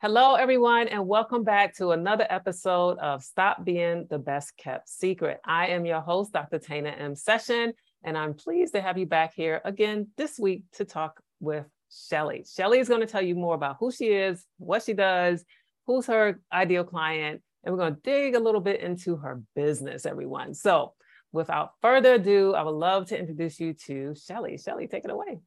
Hello, everyone, and welcome back to another episode of Stop Being the Best Kept Secret. I am your host, Dr. Tana M. Session, and I'm pleased to have you back here again this week to talk with Shelly. Shelly is going to tell you more about who she is, what she does, who's her ideal client, and we're going to dig a little bit into her business, everyone. So, without further ado, I would love to introduce you to Shelly. Shelly, take it away.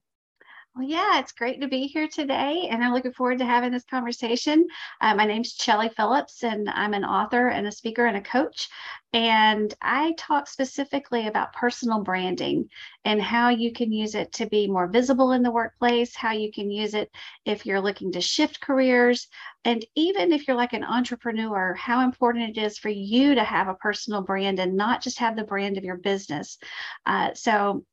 Well, yeah, it's great to be here today, and I'm looking forward to having this conversation. Uh, my name's Shelly Phillips, and I'm an author and a speaker and a coach. And I talk specifically about personal branding and how you can use it to be more visible in the workplace, how you can use it if you're looking to shift careers, and even if you're like an entrepreneur, how important it is for you to have a personal brand and not just have the brand of your business. Uh, so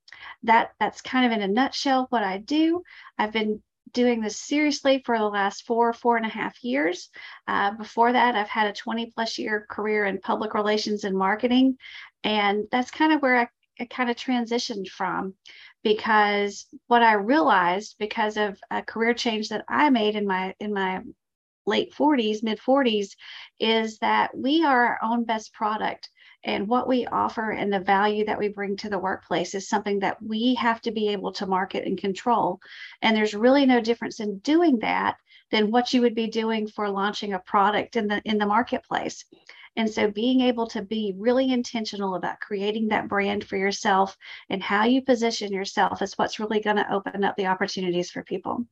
that that's kind of in a nutshell what I do. I've been doing this seriously for the last four, four and a half years. Uh, before that, I've had a 20 plus year career in public relations and marketing. And that's kind of where I, I kind of transitioned from because what I realized because of a career change that I made in my in my late 40s, mid 40s, is that we are our own best product and what we offer and the value that we bring to the workplace is something that we have to be able to market and control. And there's really no difference in doing that than what you would be doing for launching a product in the in the marketplace. And so being able to be really intentional about creating that brand for yourself and how you position yourself is what's really going to open up the opportunities for people.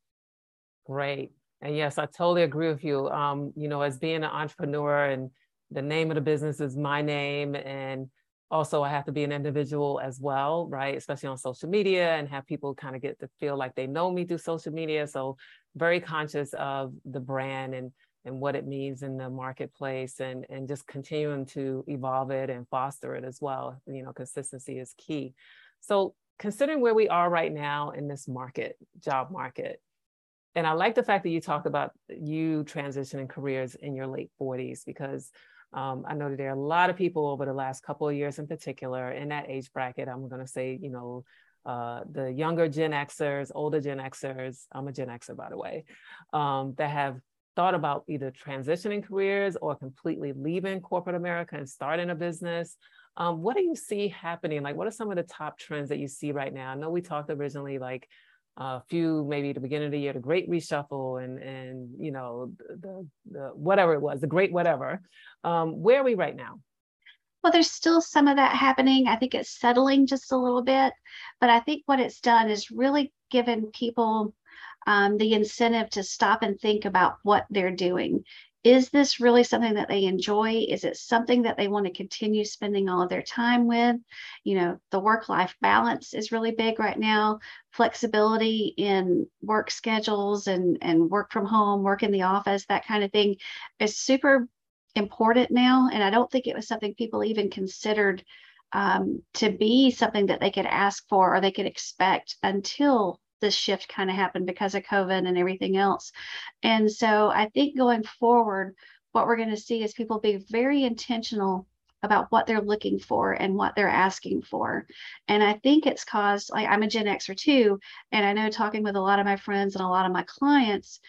Great. And yes, I totally agree with you. Um, you know, as being an entrepreneur and the name of the business is my name and also i have to be an individual as well right? Especially on social media and have people kind of get to feel like they know me through social media. So very conscious of the brand and and what it means in the marketplace and and just continuing to evolve it and foster it as well. You know consistency is key. So considering where we are right now in this market job market and i like the fact that you talked about you transitioning careers in your late 40s because um, I know that there are a lot of people over the last couple of years in particular in that age bracket. I'm going to say, you know, uh, the younger Gen Xers, older Gen Xers, I'm a Gen Xer, by the way, um, that have thought about either transitioning careers or completely leaving corporate America and starting a business. Um, what do you see happening? Like, what are some of the top trends that you see right now? I know we talked originally like a few maybe the beginning of the year the great reshuffle and and you know the, the whatever it was the great whatever um, where are we right now? Well there's still some of that happening. I think it's settling just a little bit but i think what it's done is really given people um, the incentive to stop and think about what they're doing is this really something that they enjoy? Is it something that they want to continue spending all of their time with? You know, the work life balance is really big right now. Flexibility in work schedules and, and work from home, work in the office, that kind of thing is super important now. And I don't think it was something people even considered um, to be something that they could ask for or they could expect until this shift kind of happened because of COVID and everything else. And so I think going forward, what we're going to see is people be very intentional about what they're looking for and what they're asking for. And I think it's caused, like, I'm a Gen Xer too. And I know talking with a lot of my friends and a lot of my clients,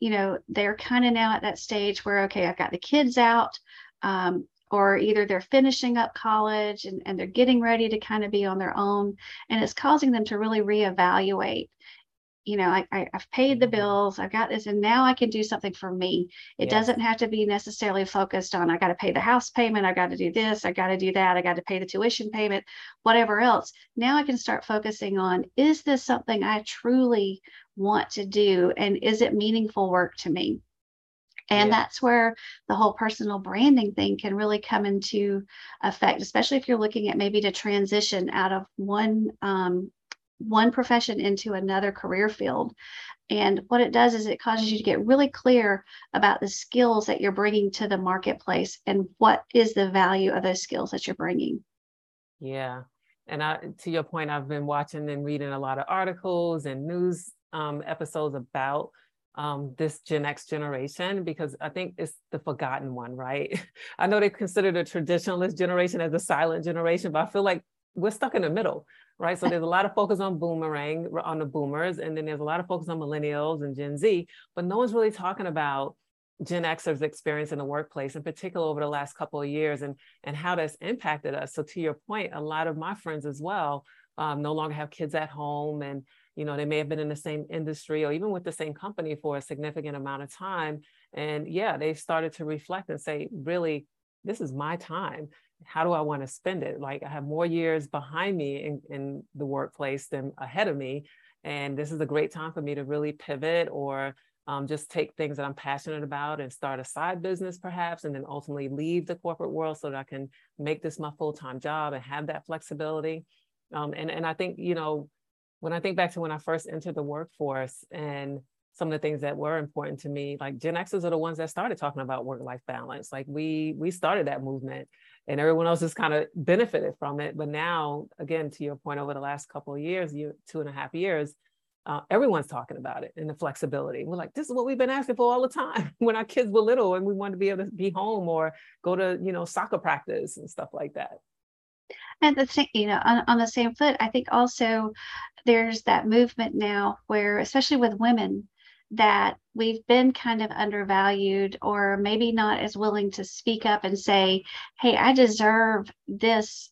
you know, they're kind of now at that stage where, okay, I've got the kids out. Um, or either they're finishing up college and, and they're getting ready to kind of be on their own and it's causing them to really reevaluate you know I, I have paid the mm-hmm. bills i've got this and now i can do something for me it yes. doesn't have to be necessarily focused on i got to pay the house payment i got to do this i got to do that i got to pay the tuition payment whatever else now i can start focusing on is this something i truly want to do and is it meaningful work to me and yeah. that's where the whole personal branding thing can really come into effect, especially if you're looking at maybe to transition out of one um, one profession into another career field. And what it does is it causes you to get really clear about the skills that you're bringing to the marketplace and what is the value of those skills that you're bringing. Yeah. And I, to your point, I've been watching and reading a lot of articles and news um, episodes about um, this Gen X generation because I think it's the forgotten one, right? I know they consider the traditionalist generation as the silent generation, but I feel like we're stuck in the middle, right? So there's a lot of focus on boomerang, on the boomers, and then there's a lot of focus on millennials and Gen Z, but no one's really talking about Gen Xers experience in the workplace, in particular over the last couple of years, and and how that's impacted us. So to your point, a lot of my friends as well um, no longer have kids at home, and you know they may have been in the same industry or even with the same company for a significant amount of time, and yeah, they've started to reflect and say, really, this is my time. How do I want to spend it? Like I have more years behind me in, in the workplace than ahead of me. And this is a great time for me to really pivot or um, just take things that I'm passionate about and start a side business perhaps, and then ultimately leave the corporate world so that I can make this my full time job and have that flexibility. Um, and, and I think, you know, when I think back to when I first entered the workforce and some of the things that were important to me, like Gen Xers are the ones that started talking about work life balance. Like we we started that movement, and everyone else has kind of benefited from it. But now, again, to your point, over the last couple of years, you two and a half years, uh, everyone's talking about it and the flexibility. We're like, this is what we've been asking for all the time when our kids were little and we wanted to be able to be home or go to, you know, soccer practice and stuff like that. And the thing, you know, on, on the same foot, I think also there's that movement now where, especially with women, that we've been kind of undervalued or maybe not as willing to speak up and say, hey, I deserve this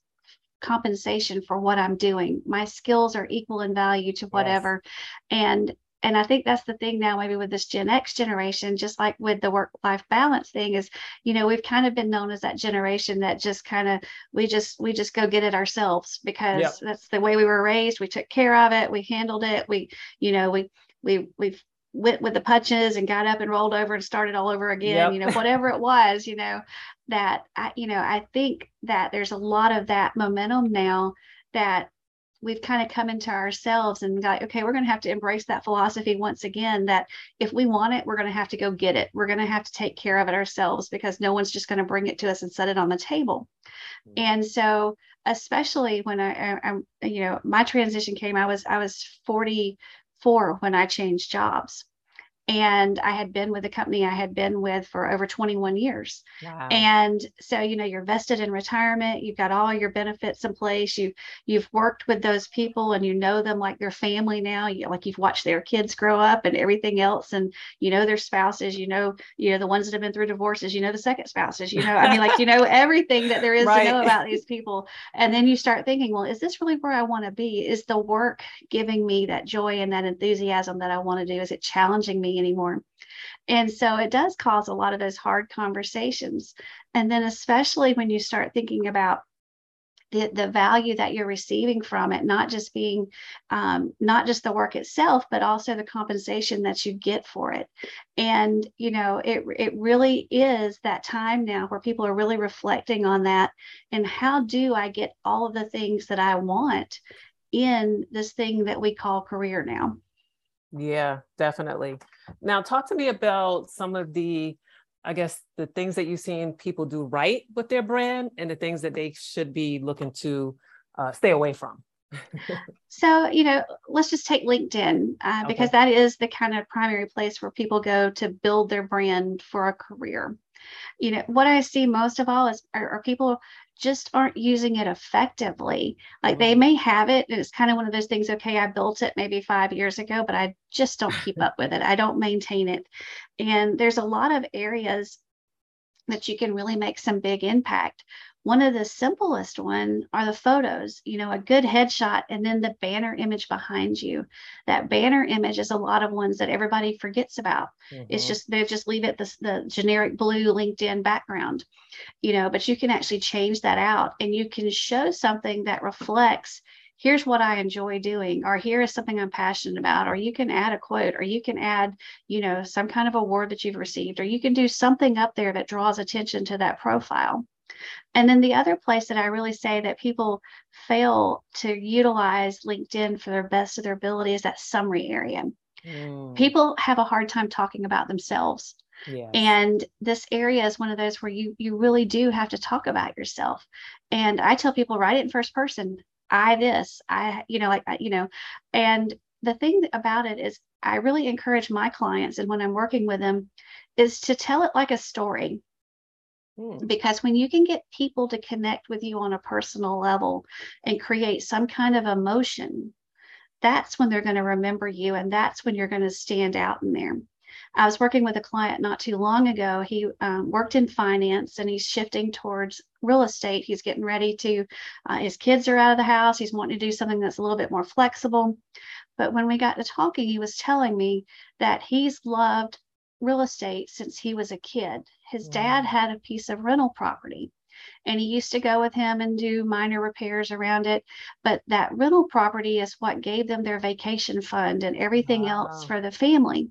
compensation for what I'm doing. My skills are equal in value to whatever. Yes. And and I think that's the thing now, maybe with this Gen X generation, just like with the work life balance thing, is you know we've kind of been known as that generation that just kind of we just we just go get it ourselves because yep. that's the way we were raised. We took care of it, we handled it, we you know we we we've went with the punches and got up and rolled over and started all over again yep. you know whatever it was you know that I, you know i think that there's a lot of that momentum now that we've kind of come into ourselves and got okay we're going to have to embrace that philosophy once again that if we want it we're going to have to go get it we're going to have to take care of it ourselves because no one's just going to bring it to us and set it on the table mm-hmm. and so especially when I, I, I you know my transition came i was i was 44 when I changed jobs. And I had been with a company I had been with for over 21 years. Wow. And so, you know, you're vested in retirement, you've got all your benefits in place, you you've worked with those people and you know them like their family now. You like you've watched their kids grow up and everything else, and you know their spouses, you know, you know, the ones that have been through divorces, you know, the second spouses, you know, I mean, like you know everything that there is right. to know about these people. And then you start thinking, well, is this really where I want to be? Is the work giving me that joy and that enthusiasm that I want to do? Is it challenging me? Anymore. And so it does cause a lot of those hard conversations. And then, especially when you start thinking about the, the value that you're receiving from it, not just being, um, not just the work itself, but also the compensation that you get for it. And, you know, it, it really is that time now where people are really reflecting on that. And how do I get all of the things that I want in this thing that we call career now? Yeah, definitely. Now, talk to me about some of the, I guess, the things that you've seen people do right with their brand and the things that they should be looking to uh, stay away from. so, you know, let's just take LinkedIn uh, because that is the kind of primary place where people go to build their brand for a career. You know, what I see most of all is are, are people just aren't using it effectively. Like they mm-hmm. may have it, and it's kind of one of those things. Okay, I built it maybe five years ago, but I just don't keep up with it. I don't maintain it. And there's a lot of areas that you can really make some big impact. One of the simplest one are the photos, you know, a good headshot and then the banner image behind you. That banner image is a lot of ones that everybody forgets about. Mm-hmm. It's just they just leave it the, the generic blue LinkedIn background, you know, but you can actually change that out and you can show something that reflects here's what I enjoy doing, or here is something I'm passionate about, or you can add a quote, or you can add, you know, some kind of award that you've received, or you can do something up there that draws attention to that profile. And then the other place that I really say that people fail to utilize LinkedIn for their best of their ability is that summary area. Mm. People have a hard time talking about themselves. Yes. And this area is one of those where you you really do have to talk about yourself. And I tell people write it in first person. I this, I you know like you know, and the thing about it is I really encourage my clients and when I'm working with them is to tell it like a story. Hmm. Because when you can get people to connect with you on a personal level and create some kind of emotion, that's when they're going to remember you and that's when you're going to stand out in there. I was working with a client not too long ago. He um, worked in finance and he's shifting towards real estate. He's getting ready to, uh, his kids are out of the house. He's wanting to do something that's a little bit more flexible. But when we got to talking, he was telling me that he's loved real estate since he was a kid. His dad had a piece of rental property and he used to go with him and do minor repairs around it. But that rental property is what gave them their vacation fund and everything wow. else for the family.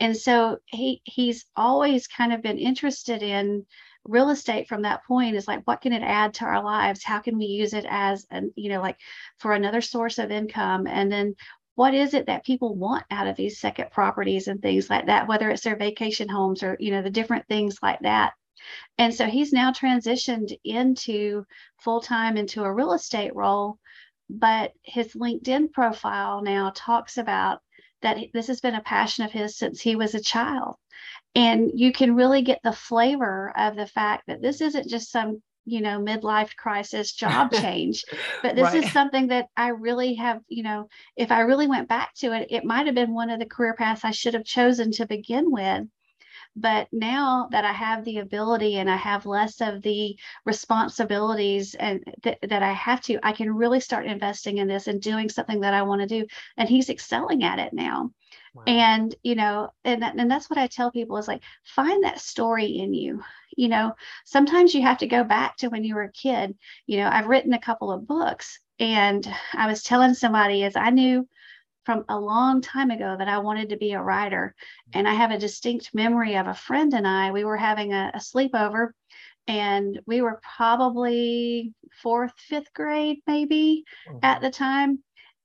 And so he he's always kind of been interested in real estate from that point is like what can it add to our lives how can we use it as an you know like for another source of income and then what is it that people want out of these second properties and things like that whether it's their vacation homes or you know the different things like that and so he's now transitioned into full time into a real estate role. But his LinkedIn profile now talks about that this has been a passion of his since he was a child. And you can really get the flavor of the fact that this isn't just some you know midlife crisis job change but this right. is something that i really have you know if i really went back to it it might have been one of the career paths i should have chosen to begin with but now that I have the ability and I have less of the responsibilities and th- that I have to, I can really start investing in this and doing something that I want to do. And he's excelling at it now. Wow. And, you know, and, that, and that's what I tell people is like, find that story in you. You know, sometimes you have to go back to when you were a kid. You know, I've written a couple of books and I was telling somebody as I knew from a long time ago that I wanted to be a writer. And I have a distinct memory of a friend and I, we were having a, a sleepover and we were probably fourth, fifth grade, maybe mm-hmm. at the time.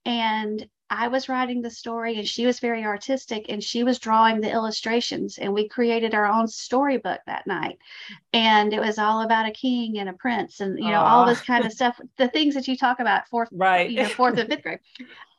And I was writing the story and she was very artistic and she was drawing the illustrations and we created our own storybook that night. And it was all about a king and a prince and you know Aww. all this kind of stuff, the things that you talk about fourth right. you know fourth and fifth grade.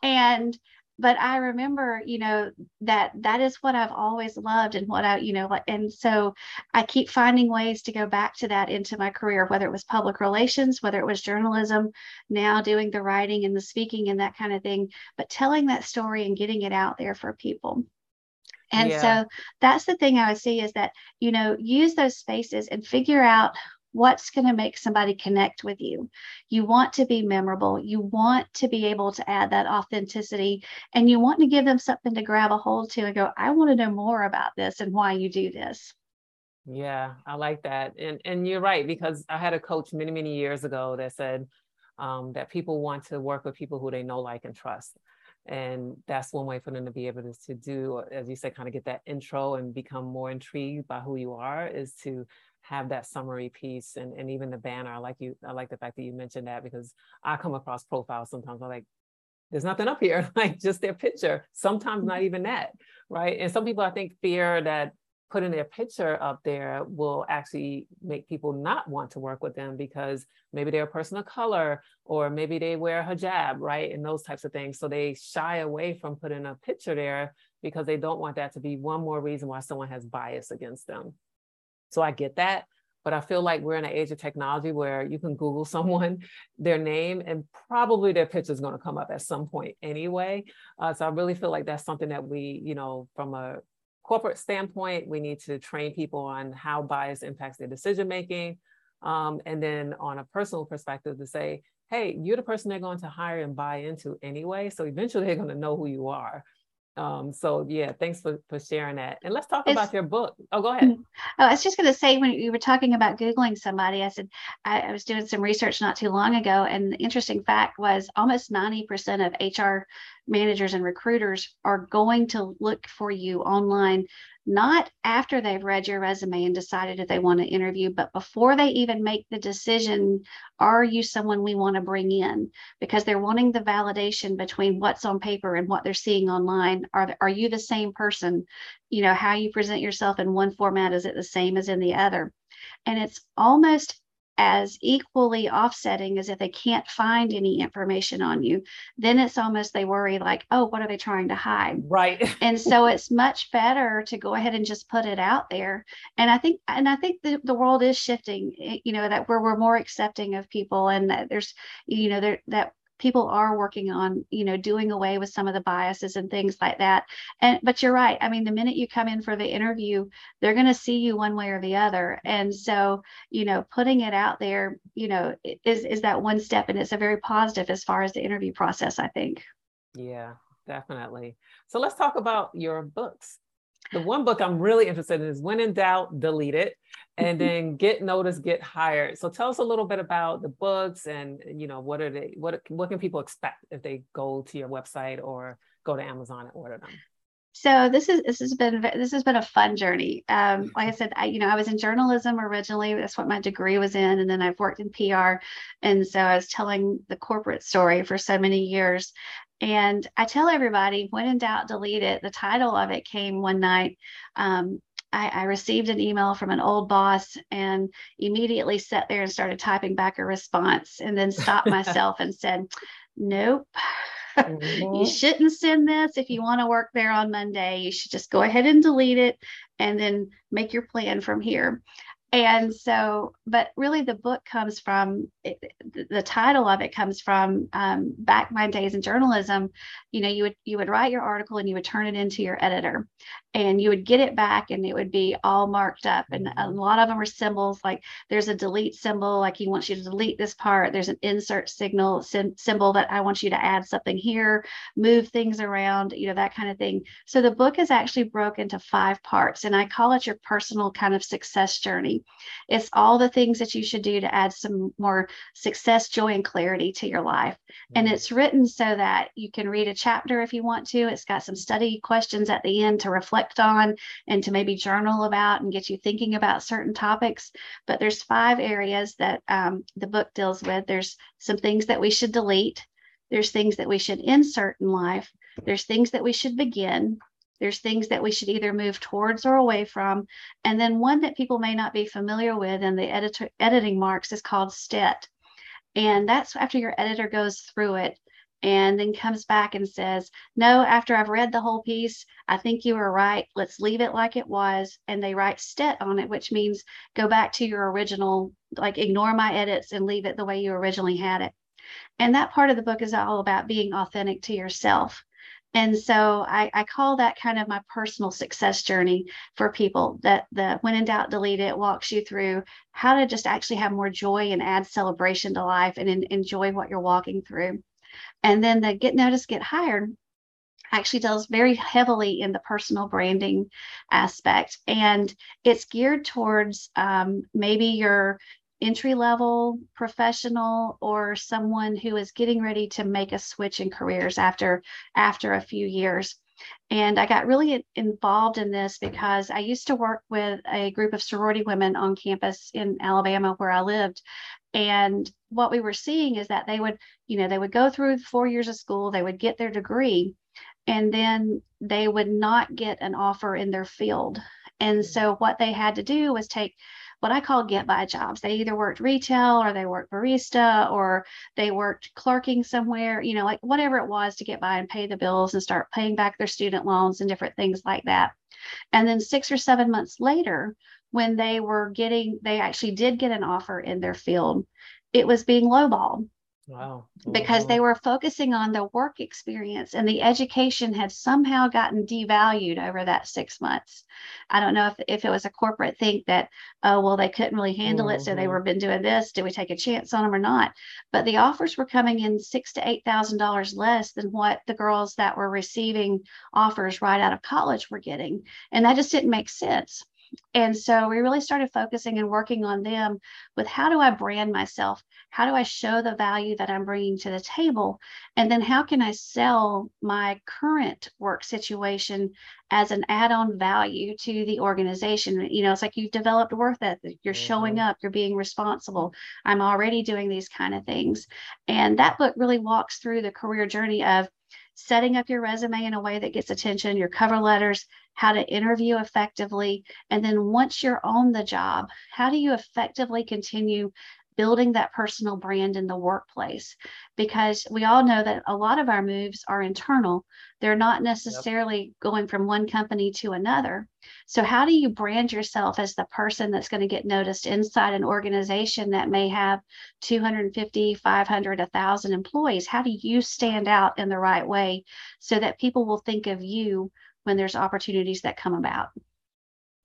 And but I remember, you know, that that is what I've always loved and what I, you know, and so I keep finding ways to go back to that into my career, whether it was public relations, whether it was journalism, now doing the writing and the speaking and that kind of thing, but telling that story and getting it out there for people. And yeah. so that's the thing I would see is that, you know, use those spaces and figure out what's going to make somebody connect with you. You want to be memorable. You want to be able to add that authenticity and you want to give them something to grab a hold to and go, I want to know more about this and why you do this. Yeah, I like that. And and you're right, because I had a coach many, many years ago that said um, that people want to work with people who they know, like, and trust. And that's one way for them to be able to, to do, as you said, kind of get that intro and become more intrigued by who you are is to have that summary piece and, and even the banner. I like you, I like the fact that you mentioned that because I come across profiles sometimes. I'm like, there's nothing up here, like just their picture. Sometimes not mm-hmm. even that, right? And some people I think fear that putting their picture up there will actually make people not want to work with them because maybe they're a person of color or maybe they wear a hijab, right? And those types of things. So they shy away from putting a picture there because they don't want that to be one more reason why someone has bias against them. So I get that. But I feel like we're in an age of technology where you can Google someone, their name, and probably their picture is going to come up at some point anyway. Uh, so I really feel like that's something that we, you know, from a corporate standpoint, we need to train people on how bias impacts their decision making. Um, and then on a personal perspective, to say, hey, you're the person they're going to hire and buy into anyway. So eventually they're going to know who you are. Um, so yeah, thanks for, for sharing that. And let's talk it's, about your book. Oh, go ahead. Oh, I was just going to say when you were talking about Googling somebody, I said, I, I, was doing some research not too long ago. And the interesting fact was almost 90% of HR managers and recruiters are going to look for you online not after they've read your resume and decided if they want to interview, but before they even make the decision, are you someone we want to bring in? Because they're wanting the validation between what's on paper and what they're seeing online. Are, are you the same person? You know, how you present yourself in one format, is it the same as in the other? And it's almost as equally offsetting as if they can't find any information on you then it's almost they worry like oh what are they trying to hide? Right. And so it's much better to go ahead and just put it out there. And i think and i think the, the world is shifting eh, you know that where we're more accepting of people and that there's you know there that people are working on you know doing away with some of the biases and things like that. And but you're right. I mean the minute you come in for the interview they're going to see you one way or the other. And so you know putting it out there you know is is that one step and it's a very positive as far as the interview process i think. Yeah definitely. So let's talk about your books the one book I'm really interested in is When in Doubt, Delete It, and then Get Noticed, Get Hired. So tell us a little bit about the books and you know what are they what what can people expect if they go to your website or go to Amazon and order them? So this is this has been this has been a fun journey. Um, like I said, I you know I was in journalism originally. That's what my degree was in, and then I've worked in PR, and so I was telling the corporate story for so many years. And I tell everybody, when in doubt, delete it. The title of it came one night. Um, I, I, received an email from an old boss and immediately sat there and started typing back a response and then stopped myself and said, Nope. Mm-hmm. you shouldn't send this if you want to work there on Monday. You should just go ahead and delete it and then make your plan from here and so but really the book comes from it, the title of it comes from um, back my days in journalism you know you would you would write your article and you would turn it into your editor. And you would get it back and it would be all marked up. And a mm-hmm. lot of them are symbols like there's a delete symbol like he wants you to delete this part. There's an insert signal sim- symbol that i want you to add something here move things around you know that kind of thing. So the book is actually broke into five parts and i call it your personal kind of success journey it's all the things that you should do to add some more success, joy, and clarity to your life. Mm-hmm. And it's written so that you can read a chapter if you want to. It's got some study questions at the end to reflect on and to maybe journal about and get you thinking about certain topics. But there's five areas that um, the book deals with. There's some things that we should delete. There's things that we should insert in life. There's things that we should begin. There's things that we should either move towards or away from. And then one that people may not be familiar with in the editor, editing marks is called STET. And that's after your editor goes through it and then comes back and says, No, after I've read the whole piece, I think you were right. Let's leave it like it was. And they write STET on it, which means go back to your original, like ignore my edits and leave it the way you originally had it. And that part of the book is all about being authentic to yourself. And so I, I, call that kind of my personal success journey for people that the when in doubt, delete it walks you through how to just actually have more joy and add celebration to life and in, enjoy what you're walking through. And then the get noticed, get hired actually deals very heavily in the personal branding aspect and it's geared towards um, maybe your entry level professional or someone who is getting ready to make a switch in careers after after a few years. And i got really involved in this because i used to work with a group of sorority women on campus in alabama where i lived. And what we were seeing is that they would you know they would go through four years of school they would get their degree and then they would not get an offer in their field. And mm. so what they had to do was take what I call get by jobs. They either worked retail or they worked barista or they worked clerking somewhere, you know, like whatever it was to get by and pay the bills and start paying back their student loans and different things like that. And then six or seven months later, when they were getting, they actually did get an offer in their field, it was being lowballed Wow. Because they were focusing on the work experience and the education had somehow gotten devalued over that six months. I don't know if, if it was a corporate think that, oh, well, they couldn't really handle mm-hmm. it. So they mm-hmm. were been doing this. Do we take a chance on them or not? But the offers were coming in six to eight thousand dollars less than what the girls that were receiving offers right out of college were getting. And that just didn't make sense. And so we really started focusing and working on them with how do I brand myself? How do I show the value that I'm bringing to the table? And then how can I sell my current work situation as an add on value to the organization? You know, it's like you've developed worth ethic, you're mm-hmm. showing up, you're being responsible. I'm already doing these kind of things. And that book really walks through the career journey of setting up your resume in a way that gets attention, your cover letters, how to interview effectively. And then once you're on the job, how do you effectively continue building that personal brand in the workplace because we all know that a lot of our moves are internal. They're not necessarily yep. going from one company to another. So, how do you brand yourself as the person that's going to get noticed inside an organization that may have 250, 500, 1,000 employees? How do you stand out in the right way so that people will think of you when there's opportunities that come about?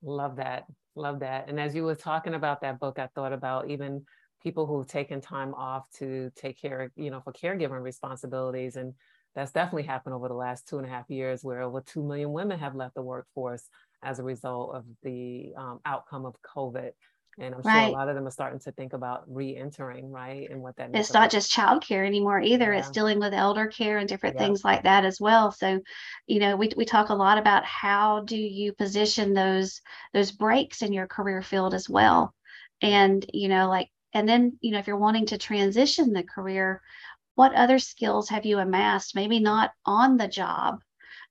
Love that. Love that. And as you were talking about that book, I thought about even people who've taken time off to take care, you know, for caregiving responsibilities. And that's definitely happened over the last two and a half years, where over 2 million women have left the workforce as a result of the um, outcome of COVID. And I'm right. sure a lot of them are starting to think about re-entering, right? And what that means. It's not just childcare anymore either. Yeah. It's dealing with elder care and different yeah. things like that as well. So, you know, we, we talk a lot about how do you position those those breaks in your career field as well. And, you know, like and then, you know, if you're wanting to transition the career, what other skills have you amassed? Maybe not on the job,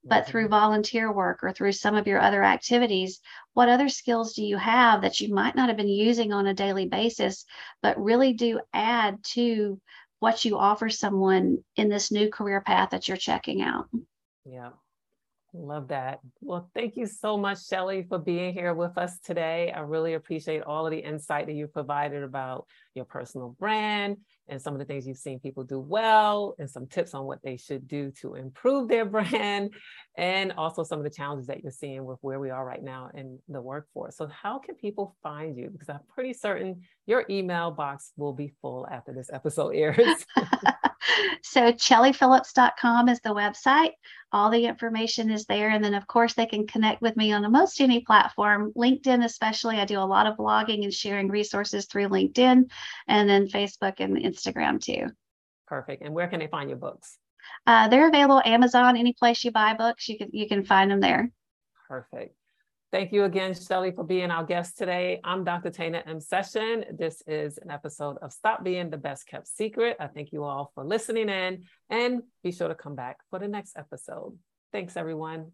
but through mm-hmm. volunteer work or through some of your other activities, what other skills do you have that you might not have been using on a daily basis, but really do add to what you offer someone in this new career path that you're checking out? Yeah. Love that. Well, thank you so much, Shelly, for being here with us today. I really appreciate all of the insight that you provided about your personal brand and some of the things you've seen people do well, and some tips on what they should do to improve their brand, and also some of the challenges that you're seeing with where we are right now in the workforce. So, how can people find you? Because I'm pretty certain your email box will be full after this episode airs. so shellyphillips.com is the website. All the information is there. And then, of course, they can connect with me on almost any platform, LinkedIn, especially. I do a lot of blogging and sharing resources through LinkedIn, and then Facebook and Instagram too. Perfect. And where can they find your books? Uh, they're available Amazon, any place you buy books, you can you can find them there. Perfect. Thank you again, Shelly, for being our guest today. I'm Dr. Tana M. Session. This is an episode of Stop Being the Best Kept Secret. I thank you all for listening in and be sure to come back for the next episode. Thanks, everyone.